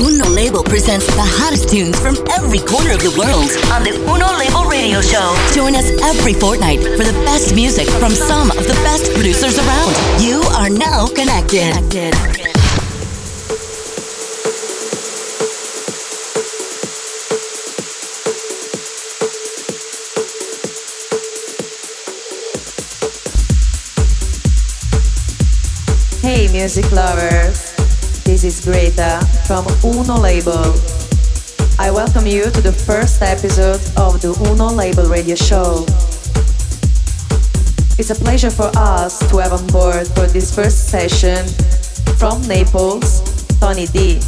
Uno Label presents the hottest tunes from every corner of the world on the Uno Label Radio Show. Join us every fortnight for the best music from some of the best producers around. You are now connected. Hey music lovers, this is Greta from Uno Label. I welcome you to the first episode of the Uno Label radio show. It's a pleasure for us to have on board for this first session from Naples, Tony D.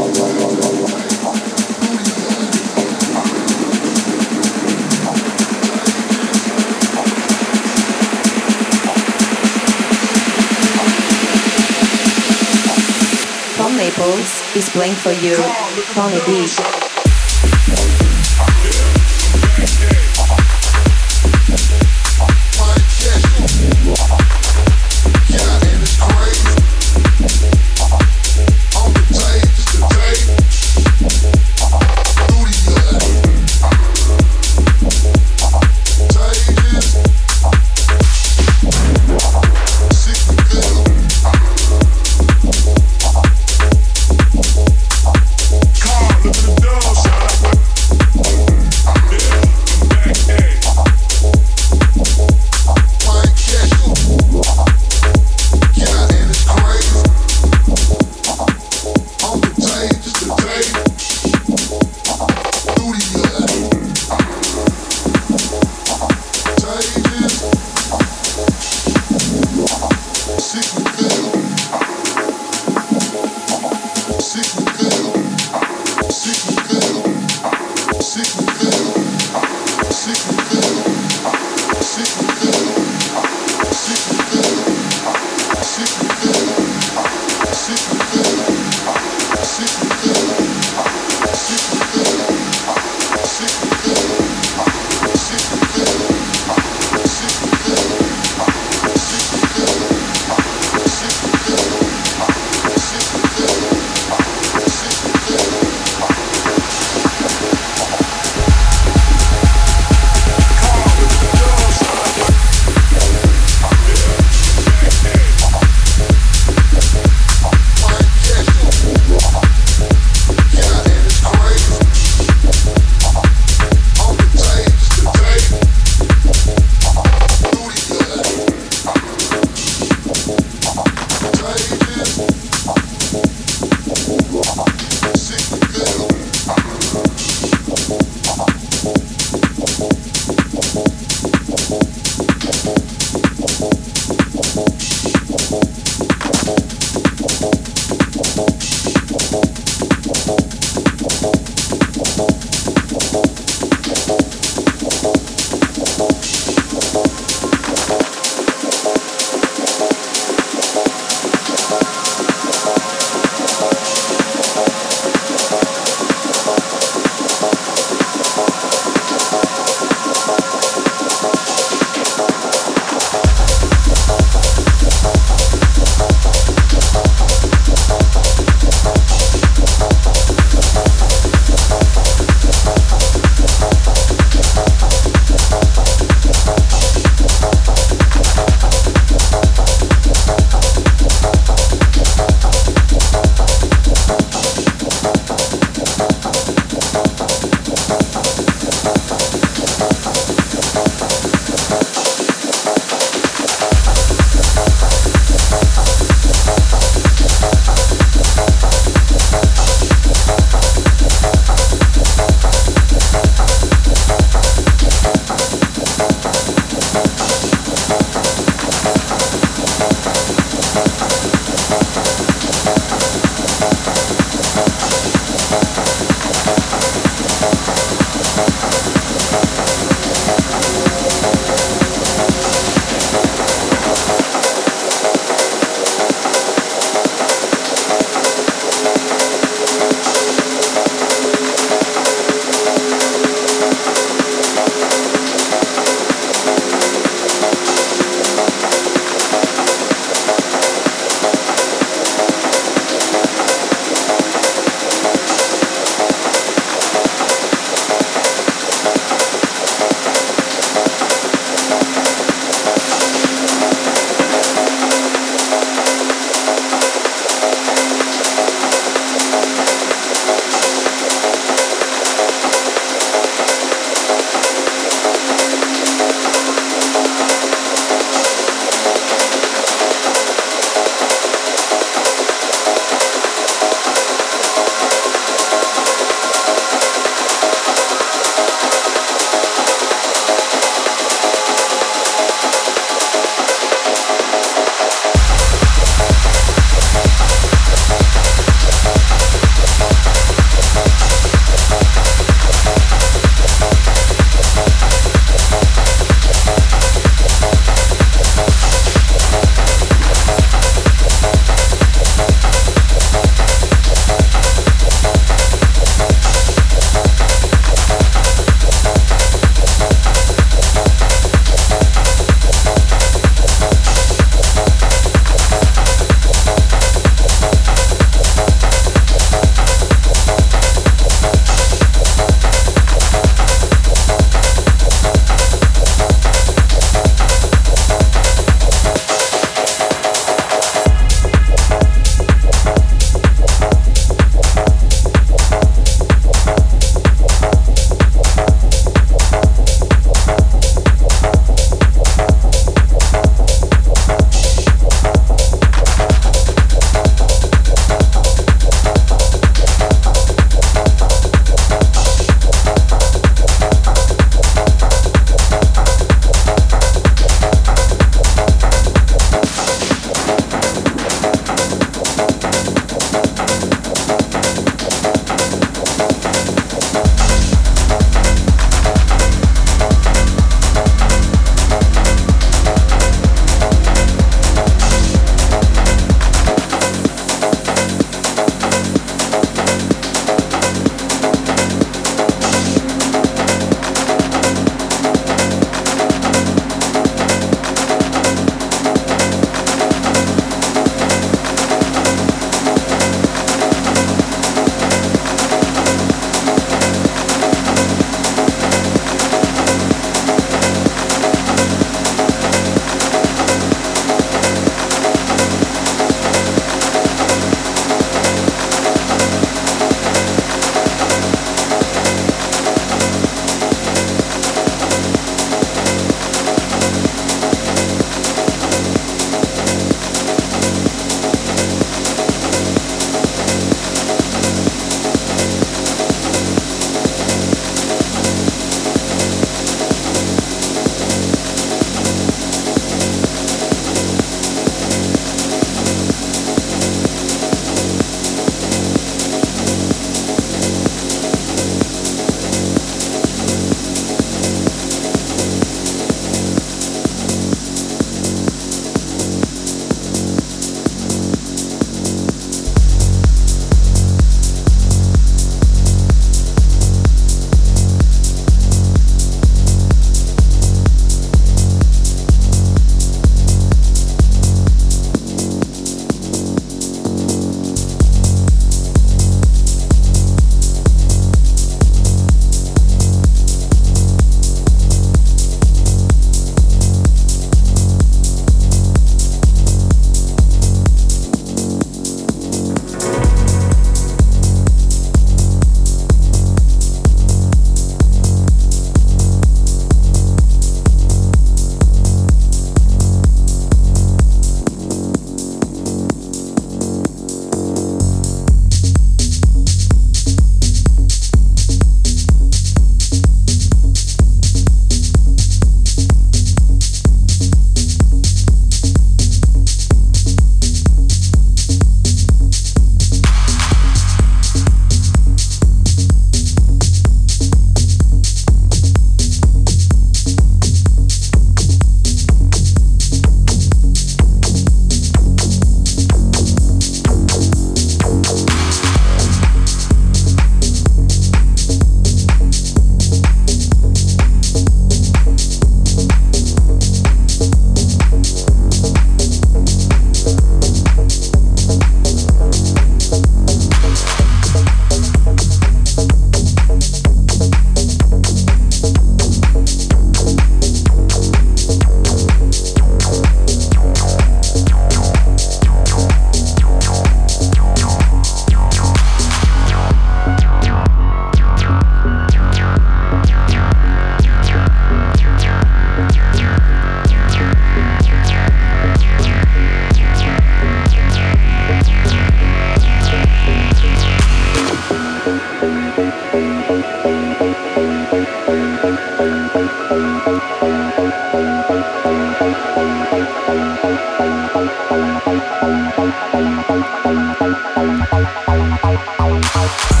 Bye.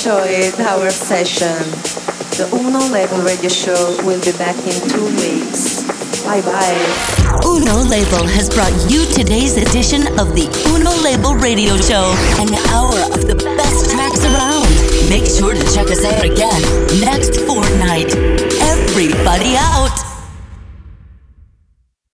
enjoyed our session. The Uno Label Radio Show will be back in two weeks. Bye bye. Uno Label has brought you today's edition of the Uno Label Radio Show, an hour of the best tracks around. Make sure to check us out again next fortnight. Everybody out.